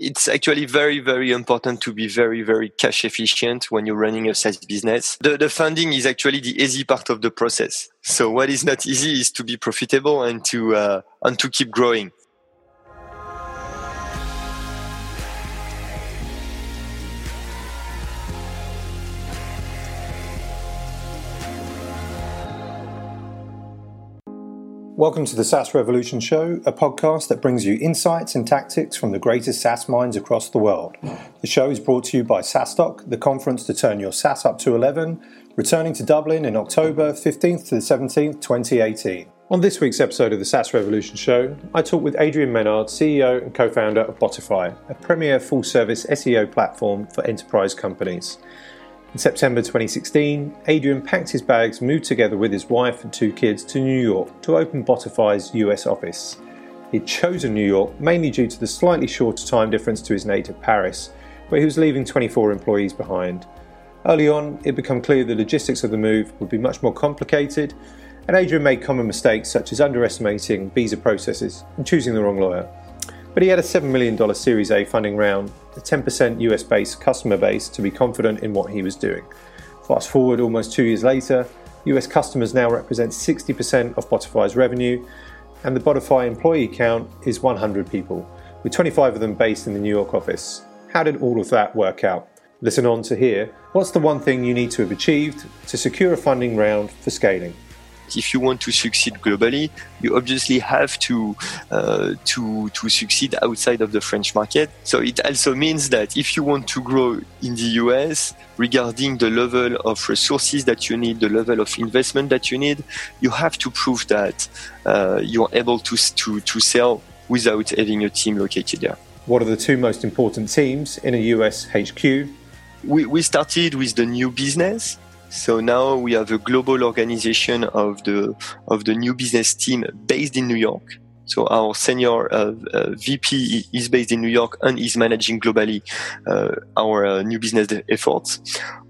it's actually very, very important to be very, very cash efficient when you're running a SaaS business. The, the funding is actually the easy part of the process. So what is not easy is to be profitable and to, uh, and to keep growing. Welcome to the SaaS Revolution Show, a podcast that brings you insights and tactics from the greatest SaaS minds across the world. The show is brought to you by SaaStock, the conference to turn your SaaS up to 11, returning to Dublin in October 15th to the 17th, 2018. On this week's episode of the SaaS Revolution Show, I talk with Adrien Menard, CEO and co founder of Botify, a premier full service SEO platform for enterprise companies. In September 2016, Adrien packed his bags, moved together with his wife and two kids to New York to open Botify's US office. He'd chosen New York mainly due to the slightly shorter time difference to his native Paris, where he was leaving 24 employees behind. Early on, it became clear the logistics of the move would be much more complicated, and Adrien made common mistakes such as underestimating visa processes and choosing the wrong lawyer. But he had a $7 million Series A funding round, a 10% US based customer base to be confident in what he was doing. Fast forward almost two years later, US customers now represent 60% of Botify's revenue, and the Botify employee count is 100 people, with 25 of them based in the New York office. How did all of that work out? Listen on to hear what's the one thing you need to have achieved to secure a funding round for scaling if you want to succeed globally, you obviously have to uh, to to succeed outside of the French market. So it also means that if you want to grow in the US, regarding the level of resources that you need, the level of investment that you need, you have to prove that uh, you are able to to to sell without having a team located there. What are the two most important teams in a US HQ? We, we started with the new business so now we have a global organization of the of the new business team based in New York. So our senior uh, uh, VP is based in New York and is managing globally uh, our uh, new business efforts.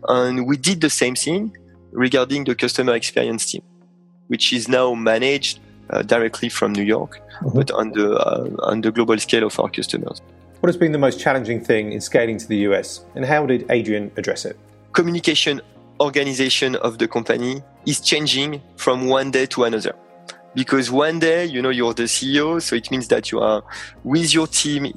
And we did the same thing regarding the customer experience team, which is now managed uh, directly from New York, mm-hmm. but on the uh, on the global scale of our customers. What has been the most challenging thing in scaling to the US, and how did Adrien address it? Communication organization of the company is changing from one day to another. Because one day, you know, you're the CEO, so it means that you are with your team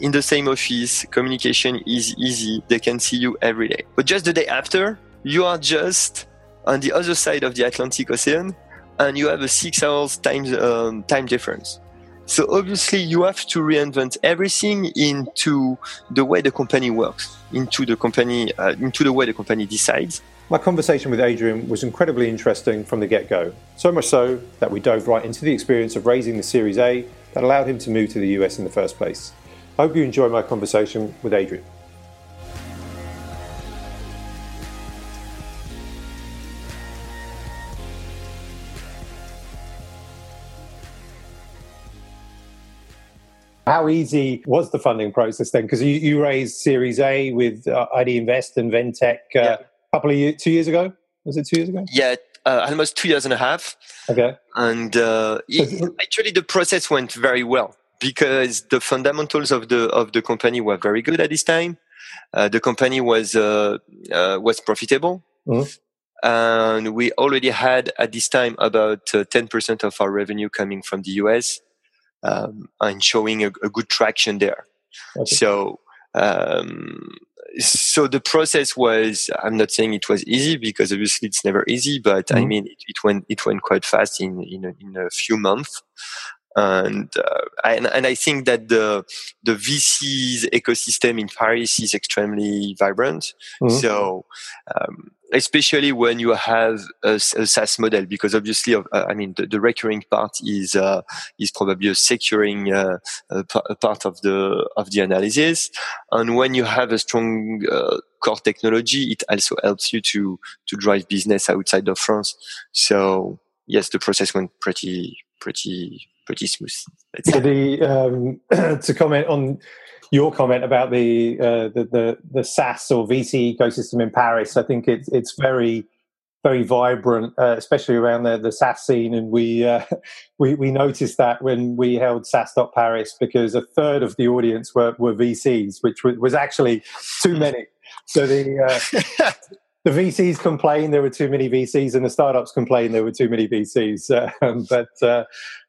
in the same office. Communication is easy. They can see you every day. But just the day after, you are just on the other side of the Atlantic Ocean and you have a six hours time, um, time difference. So obviously you have to reinvent everything into the way the company works, into the company, uh, into the way the company decides. My conversation with Adrien was incredibly interesting from the get go, so much so that we dove right into the experience of raising the Series A that allowed him to move to the US in the first place. I hope you enjoy my conversation with Adrien. How easy was the funding process then? Because you, you raised Series A with uh, Idinvest and Ventech. Uh, yeah couple of years, two years ago. Was it two years ago? Yeah, uh, almost two years and a half. Okay. And uh, it, actually, the process went very well because the fundamentals of the of the company were very good at this time. Uh, the company was uh, uh, was profitable. Mm-hmm. And we already had at this time about 10% uh, of our revenue coming from the US um, and showing a, a, good traction there. Okay. So um, so the process was i'm not saying it was easy because obviously it's never easy but mm-hmm. i mean it, it, went it went quite fast in in a, in a few months and, uh, and and I think that the the VC's ecosystem in Paris is extremely vibrant. Mm-hmm. So um, especially when you have a, a SaaS model, because obviously, uh, I mean, the, the, recurring part is uh, is probably a securing uh, a, a part of the of the analysis, and when you have a strong uh, core technology, it also helps you to to drive business outside of France. So yes, the process went pretty pretty pretty smooth. So the um, to comment on your comment about the, uh, the, the the SaaS or VC ecosystem in Paris, I think it's it's very very vibrant, uh, especially around the, the SaaS scene. And we, uh, we we noticed that when we held SaaS dot Paris because a third of the audience were, were VCs, which was, was actually too many. So the uh, the VCs complained there were too many VCs, and the startups complained there were too many VCs. Um, but uh,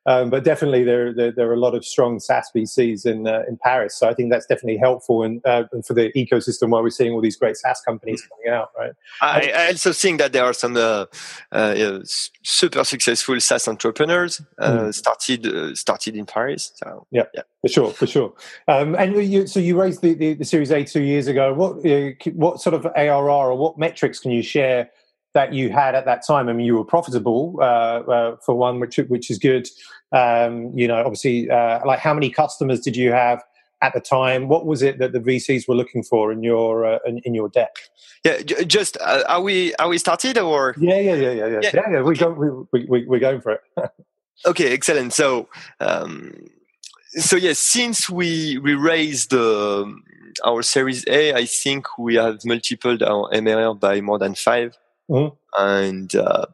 um, but definitely there, there, there are a lot of strong SaaS VCs in uh, in Paris. So I think that's definitely helpful and, uh, for the ecosystem while we're seeing all these great SaaS companies mm. coming out. Right. I, I also think that there are some uh, uh super successful SaaS entrepreneurs uh, mm. started uh, started in Paris. So yeah, yeah. For sure, for sure. Um, and you, so you raised the, the, the, Series A two years ago. What what sort of ARR or what metrics can you share that you had at that time? I mean, you were profitable uh, uh, for one, which which is good. Um, you know, obviously, uh, like how many customers did you have at the time? What was it that the VCs were looking for in your uh, in, in, your deck? Yeah, just uh, are we are we started or? Yeah, yeah, yeah, yeah, yeah. yeah. yeah, yeah we go, we, we, we're going for it. okay, excellent. So. Um, so yes, since we we raised uh, our Series A, I think we have multiplied our MRR by more than 5 mm-hmm. And uh,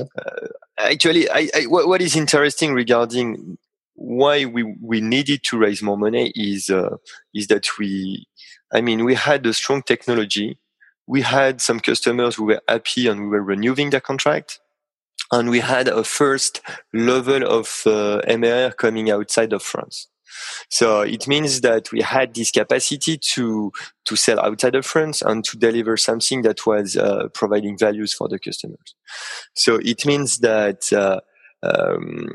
uh, actually, I, I, what, what is interesting regarding why we we needed to raise more money is uh, is that we, I mean, we had a strong technology. We had some customers who were happy and we were renewing their contract and we had a first level of uh, MRR coming outside of France. So it means that we had this capacity to to sell outside of France and to deliver something that was uh, providing values for the customers. So it means that uh, um,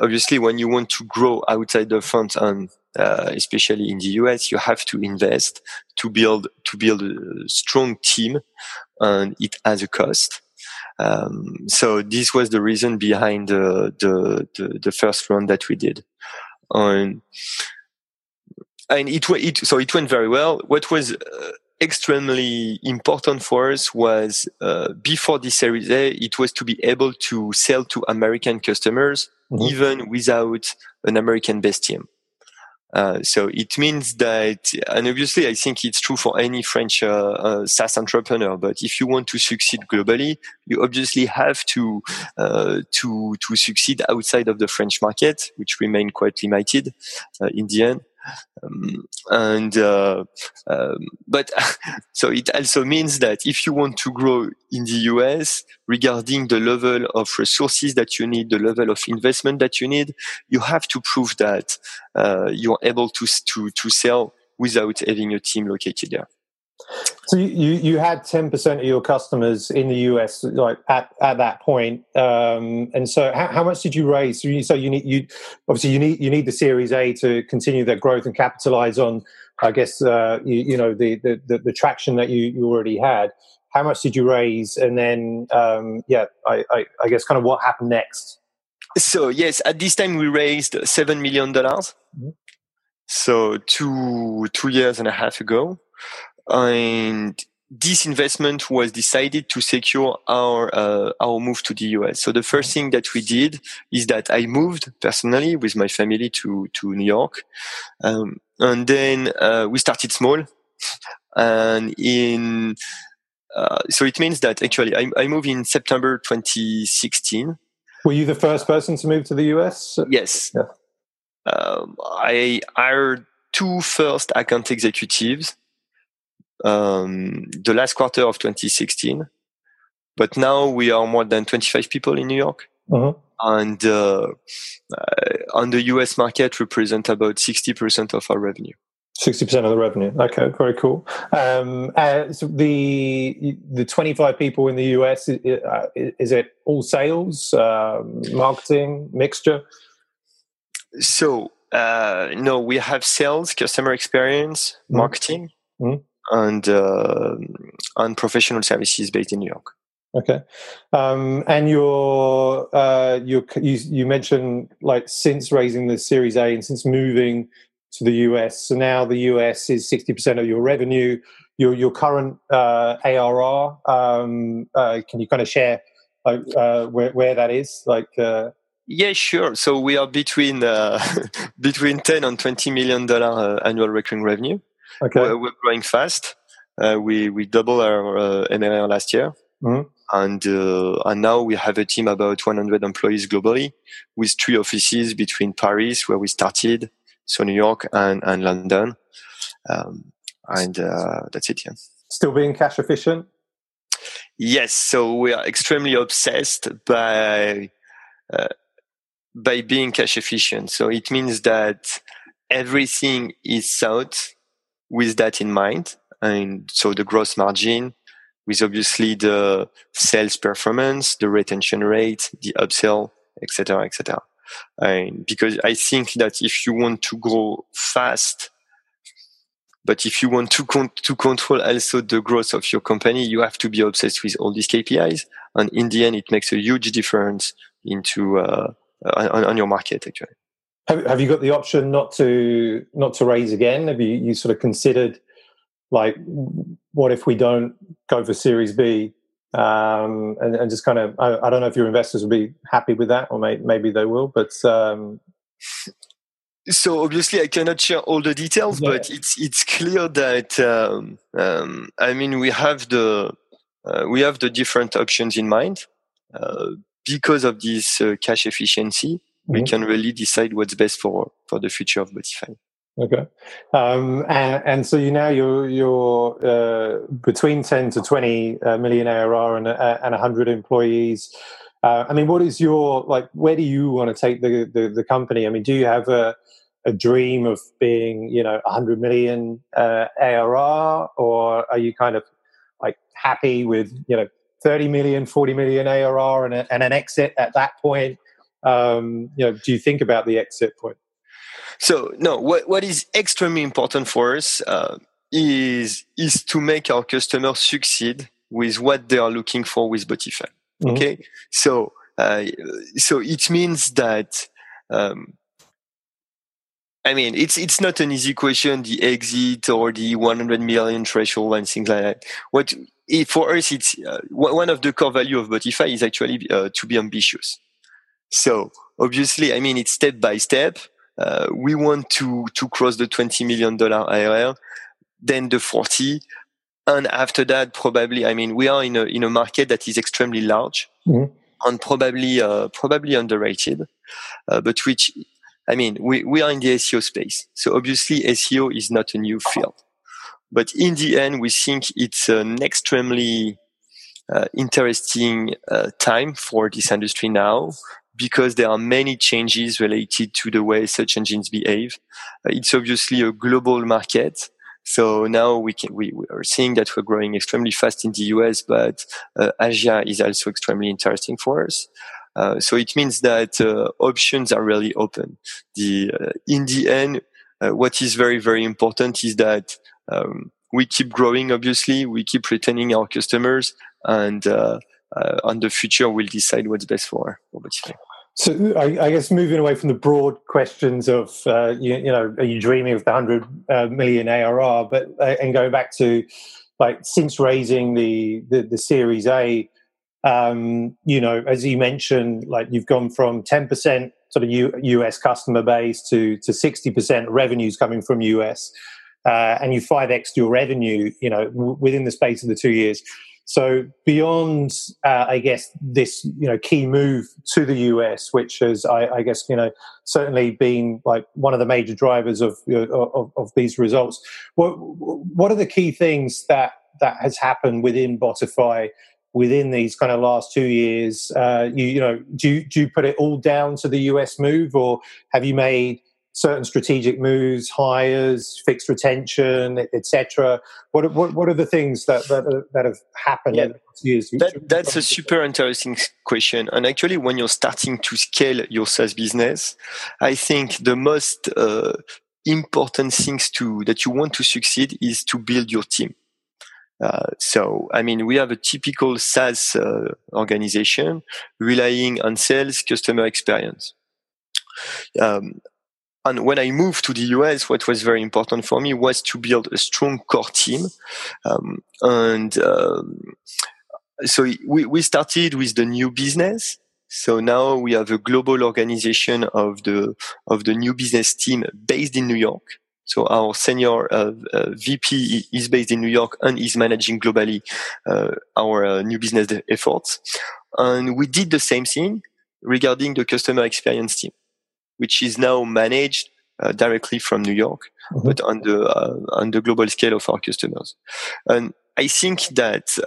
obviously when you want to grow outside of France and uh, especially in the US, you have to invest to build to build a strong team, and it has a cost. Um, so this was the reason behind the, the, the, the first round that we did. And, and it, it, so it went very well. What was uh, extremely important for us was uh, before the Series A, it was to be able to sell to American customers mm-hmm. even without an American based team. Uh, so it means that, and obviously I think it's true for any French uh, uh, SaaS entrepreneur, but if you want to succeed globally, you obviously have to, uh, to, to succeed outside of the French market, which remain quite limited uh, in the end. Um, and uh, um, but so it also means that if you want to grow in the US regarding the level of resources that you need the level of investment that you need you have to prove that uh, you're able to to to sell without having a team located there so you you had ten percent of your customers in the US like at, at that point, um, and so how, how, much did you raise? So you, so you need you obviously you need you need the Series A to continue that growth and capitalize on, I guess uh, you, you, know the, the, the the traction that you, you already had. How much did you raise, and then um, yeah, I, I, I guess kind of what happened next. So yes, at this time we raised seven million dollars. Mm-hmm. So two two years and a half ago and this investment was decided to secure our uh, our move to the US. So the first thing that we did is that I moved personally with my family to to New York, um, and then uh, we started small, and in uh, so it means that actually I, I moved in September 2016. Were you the first person to move to the US? Yes. Yeah. Um, I hired two first account executives um, the last quarter of 2016. But now we are more than 25 people in New York. Mm-hmm. And uh, uh, on the US market, represent about 60% of our revenue. 60% of the revenue. Okay, very cool. Um, uh, so the the 25 people in the US, uh, is it all sales, um, marketing, mixture? So, uh, no, we have sales, customer experience, mm-hmm. marketing. Mm-hmm and uh, and professional services based in New York. Okay, um, and your uh, your you, you mentioned like since raising the Series A and since moving to the US, so now the US is sixty percent of your revenue. Your your current uh, ARR, um, uh, can you kind of share like uh, where where that is? Like, uh, yeah, sure. So we are between uh, between ten and twenty million dollar uh, annual recurring revenue. Okay. We're, we're growing fast. Uh, we we double our uh, MRR last year. Mm-hmm. And, uh, and now we have a team about 100 employees globally with three offices between Paris, where we started, so New York and, and London. Um, and uh, that's it. Yeah. Still being cash efficient? Yes. So we are extremely obsessed by uh, by being cash efficient. So it means that everything is thought with that in mind. And so the gross margin with obviously the sales performance, the retention rate, the upsell, etc., etc. And because I think that if you want to grow fast, but if you want to con- to control also the growth of your company, you have to be obsessed with all these KPIs. And in the end, it makes a huge difference into uh, on, on your market actually. Have, have you got the option not to not to raise again? Have you, you sort of considered like what if we don't go for Series B um, and, and, just kind of I, I, don't know if your investors will be happy with that or may, maybe they will, but um... so obviously I cannot share all the details, yeah. but it's it's clear that um, um I mean we have the uh, we have the different options in mind. Uh, because of this uh, cash efficiency. We can really decide what's best for for the future of Botify. Okay, um, and, and, so you now you're you're uh, between ten to twenty uh, million ARR and uh, and hundred employees. Uh, I mean, what is your like? Where do you want to take the, the, the company? I mean, do you have a a dream of being you know 100 million uh, ARR, or are you kind of like happy with you know 30 million, 40 million ARR and, a, and an exit at that point? Um, you know, do you think about the exit point? So no, what, what is extremely important for us uh, is is to make our customers succeed with what they are looking for with Botify. Mm-hmm. Okay, so uh, so it means that um, I mean it's it's not an easy question, the exit or the 100 million threshold and things like that. What for us, it's uh, one of the core value of Botify is actually uh, to be ambitious. So obviously, I mean, it's step by step. Uh, we want to to cross the twenty million dollar ARR, then the forty, and after that, probably, I mean, we are in a in a market that is extremely large mm-hmm. and probably uh, probably underrated, uh, but which, I mean, we we are in the SEO space, so obviously SEO is not a new field. But in the end, we think it's an extremely uh, interesting uh, time for this industry now because there are many changes related to the way search engines behave. Uh, it's obviously a global market. So now we can, we, we, are seeing that we're growing extremely fast in the US, but uh, Asia is also extremely interesting for us. Uh, so it means that uh, options are really open. The in the end, what is very very important is that um, we keep growing. Obviously, we keep retaining our customers, and uh, on the future, we'll decide what's best for Botify. So, I, I, guess moving away from the broad questions of uh, you, you, know, are you dreaming of the hundred uh, ARR, but uh, and going back to like since raising the the, the Series A, um, you know, as you mentioned, like you've gone from ten percent sort of U, US customer base to to sixty percent revenues coming from US uh, and you 5x your revenue, you know, w- within the space of the two years. So beyond, uh, I guess, this you know key move to the US, which has, I, I, guess, you know, certainly been like one of the major drivers of of, of these results. What what are the key things that that has happened within Botify within these kind of last two years? Uh, you, you know, do you, do you put it all down to the US move, or have you made certain strategic moves, hires, fixed retention, etc. What, what what are the things that that, that have happened yeah. years? That, that's a super interesting question. And actually, when you're starting to scale your SaaS business, I think the most uh, important things to that you want to succeed is to build your team. Uh, so, I mean, we have a typical SaaS uh, organization relying on sales, customer experience. Um, and when I moved to the US, what was very important for me was to build a strong core team. Um, and um, so we, we started with the new business. So now we have a global organization of the of the new business team based in New York. So our senior uh, uh, VP is based in New York and is managing globally uh, our uh, new business efforts. And we did the same thing regarding the customer experience team, which is now managed uh, directly from New York, mm-hmm. but on the uh, on the global scale of our customers. And I think that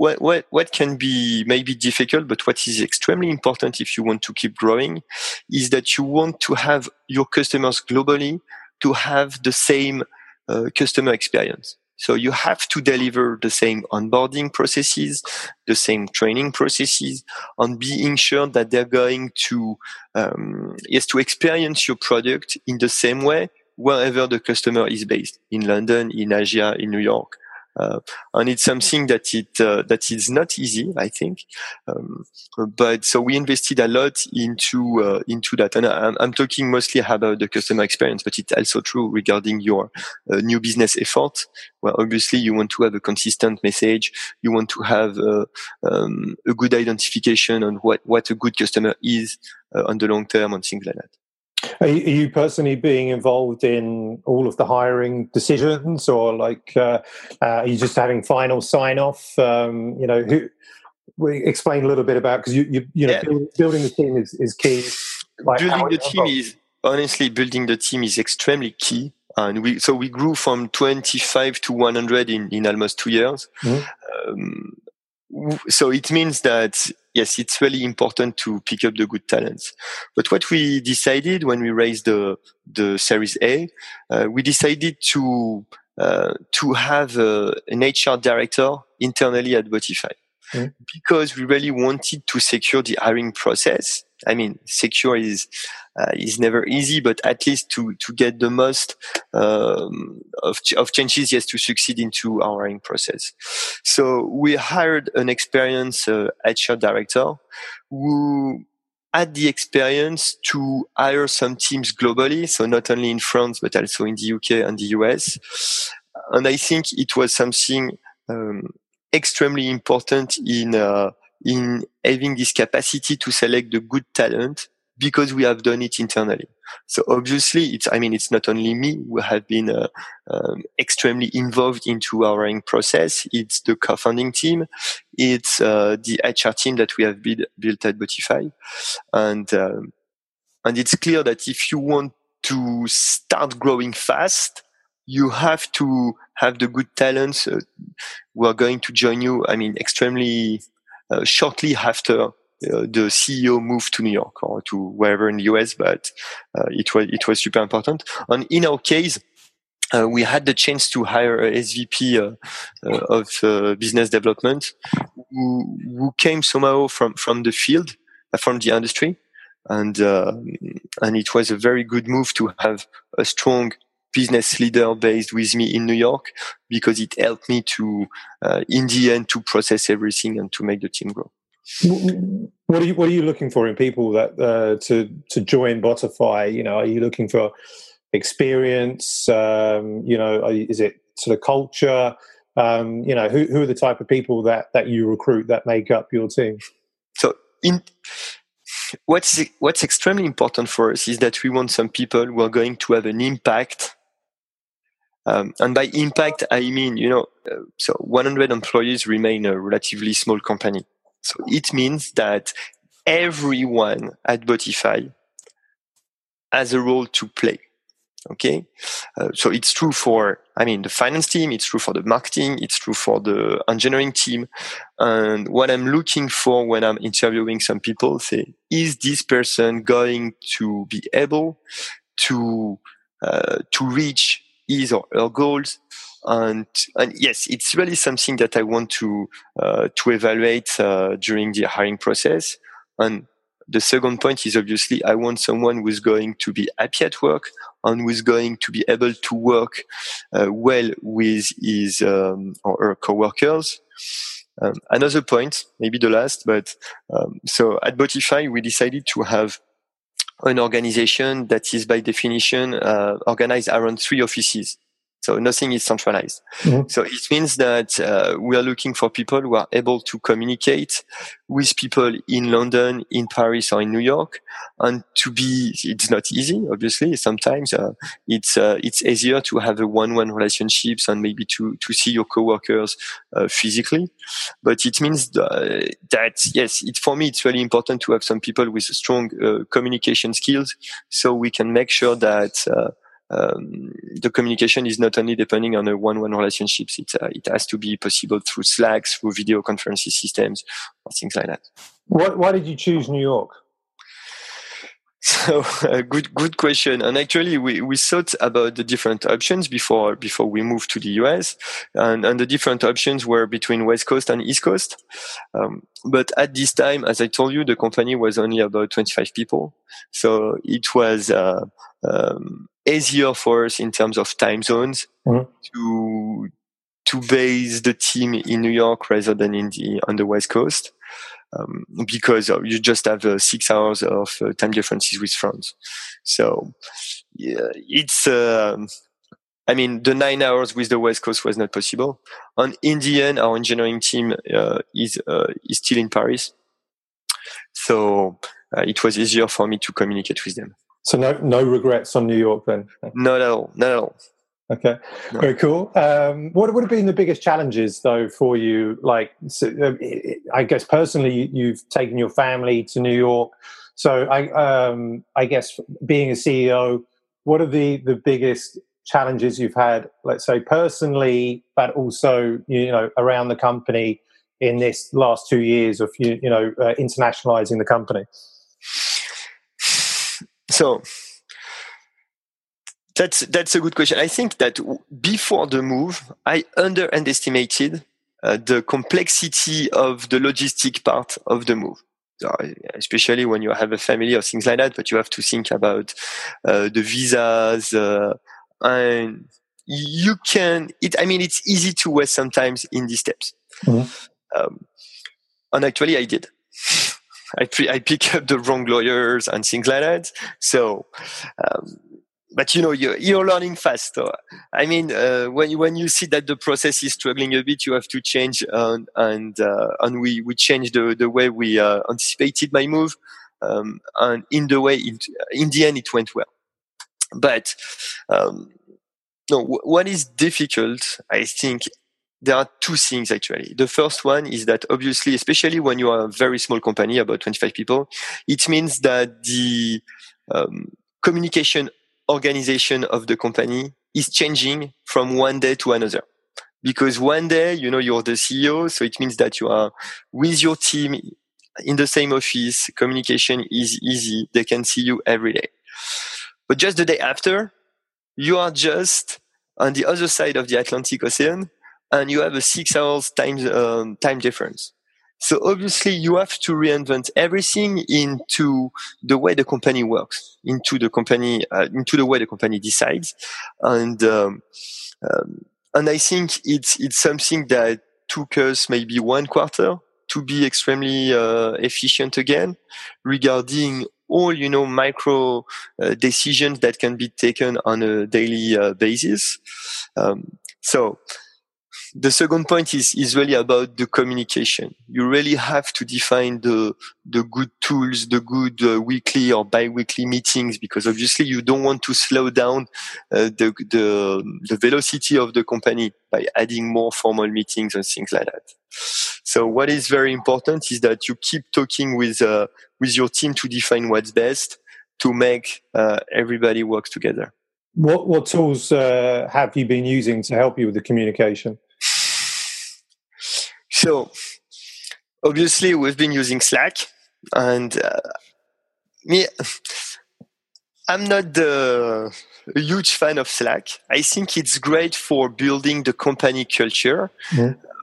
what, what, what can be maybe difficult, but what is extremely important if you want to keep growing is that you want to have your customers globally to have the same uh, customer experience. So you have to deliver the same onboarding processes, the same training processes, on being sure that they're going to um, yes to experience your product in the same way wherever the customer is based in London, in Asia, in New York. Uh, and it's something that it uh, that is not easy, I think. Um, but so we invested a lot into uh, into that, and I'm, I'm, talking mostly about the customer experience, but it's also true regarding your uh, new business effort. Well, obviously you want to have a consistent message, you want to have uh, um, a good identification on what what a good customer is uh, on the long term and things like that. Are you, personally being involved in all of the hiring decisions, or like uh, uh, are you just having final sign off? Um, you know, who, we explain a little bit about because you, you, you know yeah. building, building, the team is, is key. Like building the team involved? is honestly building the team is extremely key, and we so we grew from 25 to 100 in in almost two years. Mm-hmm. Um, so it means that yes, it's really important to pick up the good talents. But what we decided when we raised the the Series A, uh, we decided to uh, to have uh, an HR director internally at Botify mm. because we really wanted to secure the hiring process. I mean, secure is uh, is never easy, but at least to to get the most um, of of chances, yes, to succeed into our hiring process. So we hired an experienced uh, HR director who had the experience to hire some teams globally, so not only in France but also in the UK and the US. And I think it was something um, extremely important in uh, in having this capacity to select the good talent because we have done it internally. So obviously, it's, I mean, it's not only me who have been uh, um, extremely involved into our hiring process. It's the co-founding team. It's uh, the HR team that we have build, built at Botify. And, um, and it's clear that if you want to start growing fast, you have to have the good talents uh, who are going to join you. I mean, extremely shortly after uh, the CEO moved to New York or to wherever in the US, but uh, it was it was super important. And in our case, uh, we had the chance to hire a SVP uh, uh, of business development who, who, came somehow from from the field, from the industry, and and it was a very good move to have a strong business leader based with me in New York because it helped me to, uh, in the end, to process everything and to make the team grow. What are you What are you looking for in people that uh, to to join Botify? You know, are you looking for experience? Um, you know, is it sort of culture? Um, you know, who who are the type of people that that you recruit that make up your team? So in what's what's extremely important for us is that we want some people who are going to have an impact um, and by impact, I mean, you know, uh, so 100 employees remain a relatively small company. So it means that everyone at Botify has a role to play. Okay. Uh, so it's true for, I mean, the finance team. It's true for the marketing. It's true for the engineering team. And what I'm looking for when I'm interviewing some people say, is this person going to be able to, uh, to reach his or her goals. And, and yes, it's really something that I want to, uh, to evaluate, uh, during the hiring process. And the second point is obviously I want someone who's going to be happy at work and who's going to be able to work uh, well with his um, or her coworkers. Um, another point, maybe the last, but um, so at Botify we decided to have an organization that is by definition uh, organized around three offices. So nothing is centralized. Mm-hmm. So it means that uh, we are looking for people who are able to communicate with people in London, in Paris, or in New York, and to be. It's not easy, obviously. Sometimes uh, it's uh, it's easier to have a one-one relationships and maybe to to see your coworkers uh, physically. But it means that yes, it for me it's really important to have some people with strong uh, communication skills, so we can make sure that uh, um, the communication is not only depending on a one-one relationships. It uh, it has to be possible through Slack, through video conferencing systems, or things like that. What, why did you choose New York? So uh, good, good question. And actually, we, we thought about the different options before before we moved to the US, and, and the different options were between West Coast and East Coast. Um, but at this time, as I told you, the company was only about 25 people, so it was uh, um, easier for us in terms of time zones mm-hmm. to to base the team in New York rather than in the on the West Coast um, because uh, you just have uh, six hours of uh, time differences with France. So yeah, it's. Um, I mean, the nine hours with the West Coast was not possible. On Indian, our engineering team uh, is uh, is still in Paris, so uh, it was easier for me to communicate with them. So no no regrets on New York then. No, no, all. Not at all. Okay, no. very cool. Um, what would have been the biggest challenges though for you? Like, so, uh, I guess personally, you've taken your family to New York. So I, um, I guess being a CEO, what are the the biggest challenges you've had? Let's say personally, but also you know around the company in this last two years of you, you know uh, internationalizing the company. So that's that's a good question. I think that before the move, I underestimated uh, the complexity of the logistic part of the move. So, especially when you have a family or things like that, but you have to think about uh, the visas uh, and you can. It. I mean, it's easy to waste sometimes in these steps. Mm-hmm. Um, and actually, I did. I, pre- I pick up the wrong lawyers and things like that. So um, but you know you're, you're learning fast. So, I mean, uh, when you, when you see that the process is struggling a bit, you have to change, and and uh, and we we changed the the way we uh, anticipated my move, um, and in the way in, in the end it went well. But um, no, what is difficult, I think. There are two things actually. The first one is that obviously, especially when you are a very small company, about 25 people, it means that the um, communication organization of the company is changing from one day to another. Because one day, you know, you're the CEO, so it means that you are with your team in the same office. Communication is easy. They can see you every day. But just the day after, you are just on the other side of the Atlantic Ocean and you have a six hours time, um, time difference. So obviously you have to reinvent everything into the way the company works, into the company, uh, into the way the company decides. And, um, um, and I think it's, it's something that took us maybe one quarter to be extremely uh, efficient again regarding all you know micro uh, decisions that can be taken on a daily uh, basis um, so the second point is, is really about the communication. You really have to define the, the good tools, the good uh, weekly or bi-weekly meetings, because obviously you don't want to slow down uh, the, the, the velocity of the company by adding more formal meetings and things like that. So what is very important is that you keep talking with, uh, with your team to define what's best to make uh, everybody work together. What, what tools uh, have you been using to help you with the communication? So obviously we've been using Slack and uh, me, I'm not the a huge fan of Slack. I think it's great for building the company culture.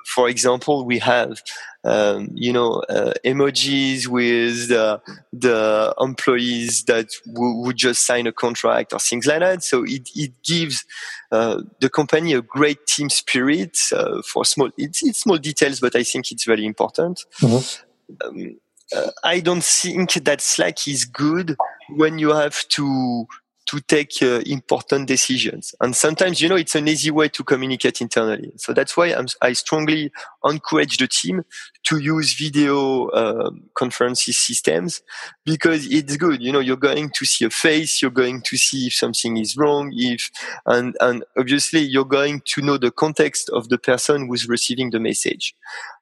For example, we have, um, you know, uh, emojis with the, the employees that w- would just sign a contract or things like that. So it, it gives uh, the company a great team spirit uh, for small, it's, it's, small details, but I think it's very important. Mm-hmm. Um, uh, I don't think that Slack is good when you have to to take uh, important decisions. And sometimes, you know, it's an easy way to communicate internally. So that's why I'm, i strongly encourage the team to use video uh, conferences systems because it's good. You know, you're going to see a face, you're going to see if something is wrong, if, and, and obviously you're going to know the context of the person who's receiving the message.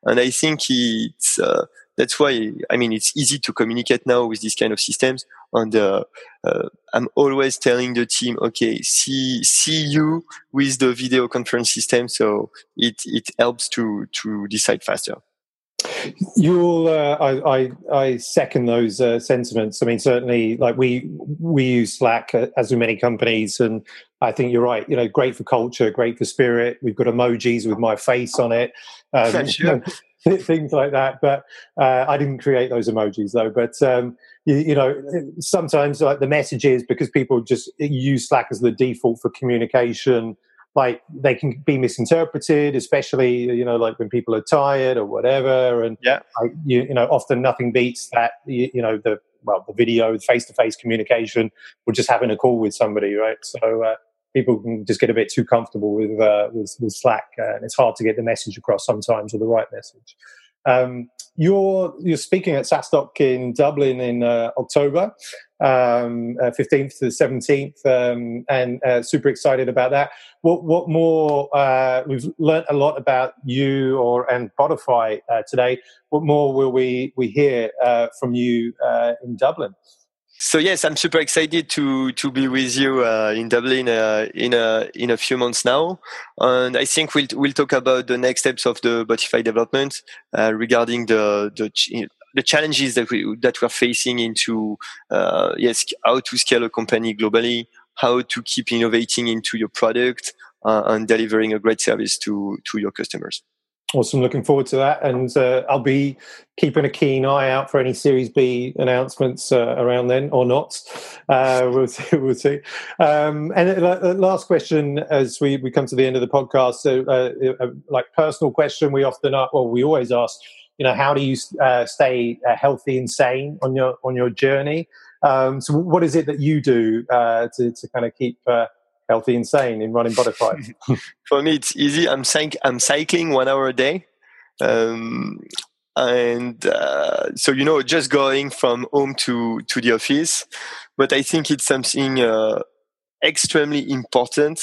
And I think it's, uh, that's why I mean it's easy to communicate now with these kind of systems. And uh, uh, I'm always telling the team, okay, see see you with the video conference system, so it it helps to to decide faster. You'll, uh, I, I, I, second those uh, sentiments. I mean, certainly, like we we use Slack uh, as do many companies, and I think you're right. You know, great for culture, great for spirit. We've got emojis with my face on it. Um, sure. things like that. But uh, I didn't create those emojis though. But um, you, you, know, sometimes like the message is because people just use Slack as the default for communication. Like they can be misinterpreted, especially you know, like when people are tired or whatever. And yeah, like, you, you know, often nothing beats that. You, you know, the well, the video, face to face communication, or just having a call with somebody, right? So. Uh, people can just get a bit too comfortable with uh, with, with, Slack, uh, and it's hard to get the message across sometimes or the right message. Um, you're you're speaking at SaaStock in Dublin in uh, October, um, uh, fifteenth to the seventeenth, um, and uh, super excited about that. What what more? Uh, we've learnt a lot about you or and Botify today. What more will we we hear from you in Dublin? So yes, I'm super excited to to be with you uh, in Dublin uh, in a in a few months now, and I think we'll we'll talk about the next steps of the Botify development uh, regarding the the the challenges that we that we're facing into uh, yes how to scale a company globally, how to keep innovating into your product uh, and delivering a great service to to your customers. Awesome. Looking forward to that. And uh, I'll be keeping a keen eye out for any Series B announcements uh, around then or not. Uh, we'll see. We'll see. Um, and uh, last question as we, we come to the end of the podcast. So, uh, uh, like, personal question we often ask, well, we always ask, you know, how do you stay healthy and sane on your, on your journey? Um, so, what is it that you do to, to kind of keep healthy insane in running Botify? For me, it's easy. I'm, cyc- I'm cycling one hour a day. Um, and uh, so, you know, just going from home to, to the office. But I think it's something uh, extremely important.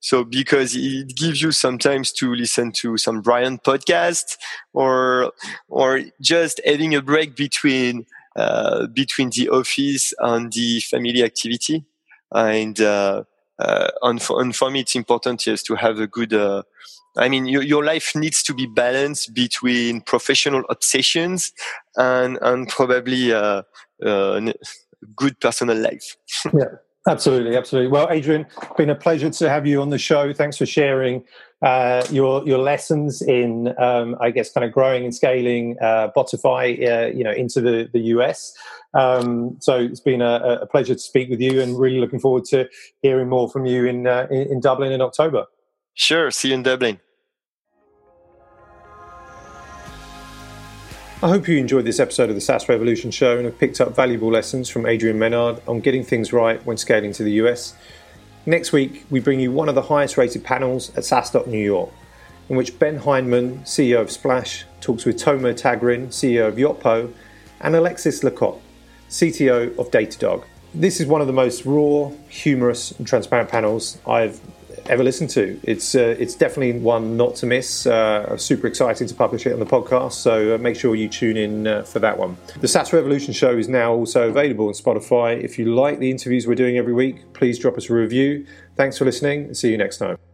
So because it gives you sometimes to listen to some Brian podcast or or just having a break between uh, between the office and the family activity. And uh, uh, and, for, and for me, it's important, yes, to have a good, uh, I mean, your, your life needs to be balanced between professional obsessions and, and probably uh, uh, good personal life. yeah, absolutely, absolutely. Well, Adrien, been a pleasure to have you on the show. Thanks for sharing uh, your your lessons in, um, I guess, kind of growing and scaling uh, Botify, uh, you know, into the the US. Um, so it's been a, a, pleasure to speak with you, and really looking forward to hearing more from you in uh, in, in Dublin in October. Sure, see you in Dublin. I hope you enjoyed this episode of the SaaS Revolution show and have picked up valuable lessons from Adrien Menard on getting things right when scaling to the US. Next week, we bring you one of the highest rated panels at SaaStock New York, in which Ben Hindman, CEO of Splash, talks with Tomer Tagrin, CEO of Yotpo, and Alexis Lê-Quôc, CTO of Datadog. This is one of the most raw, humorous, and transparent panels I've ever listened to. It's uh, it's definitely one not to miss. Uh, super exciting to publish it on the podcast, so uh, make sure you tune in uh, for that one. The SaaS Revolution show is now also available on Spotify. If you like the interviews we're doing every week, please drop us a review. Thanks for listening see you next time.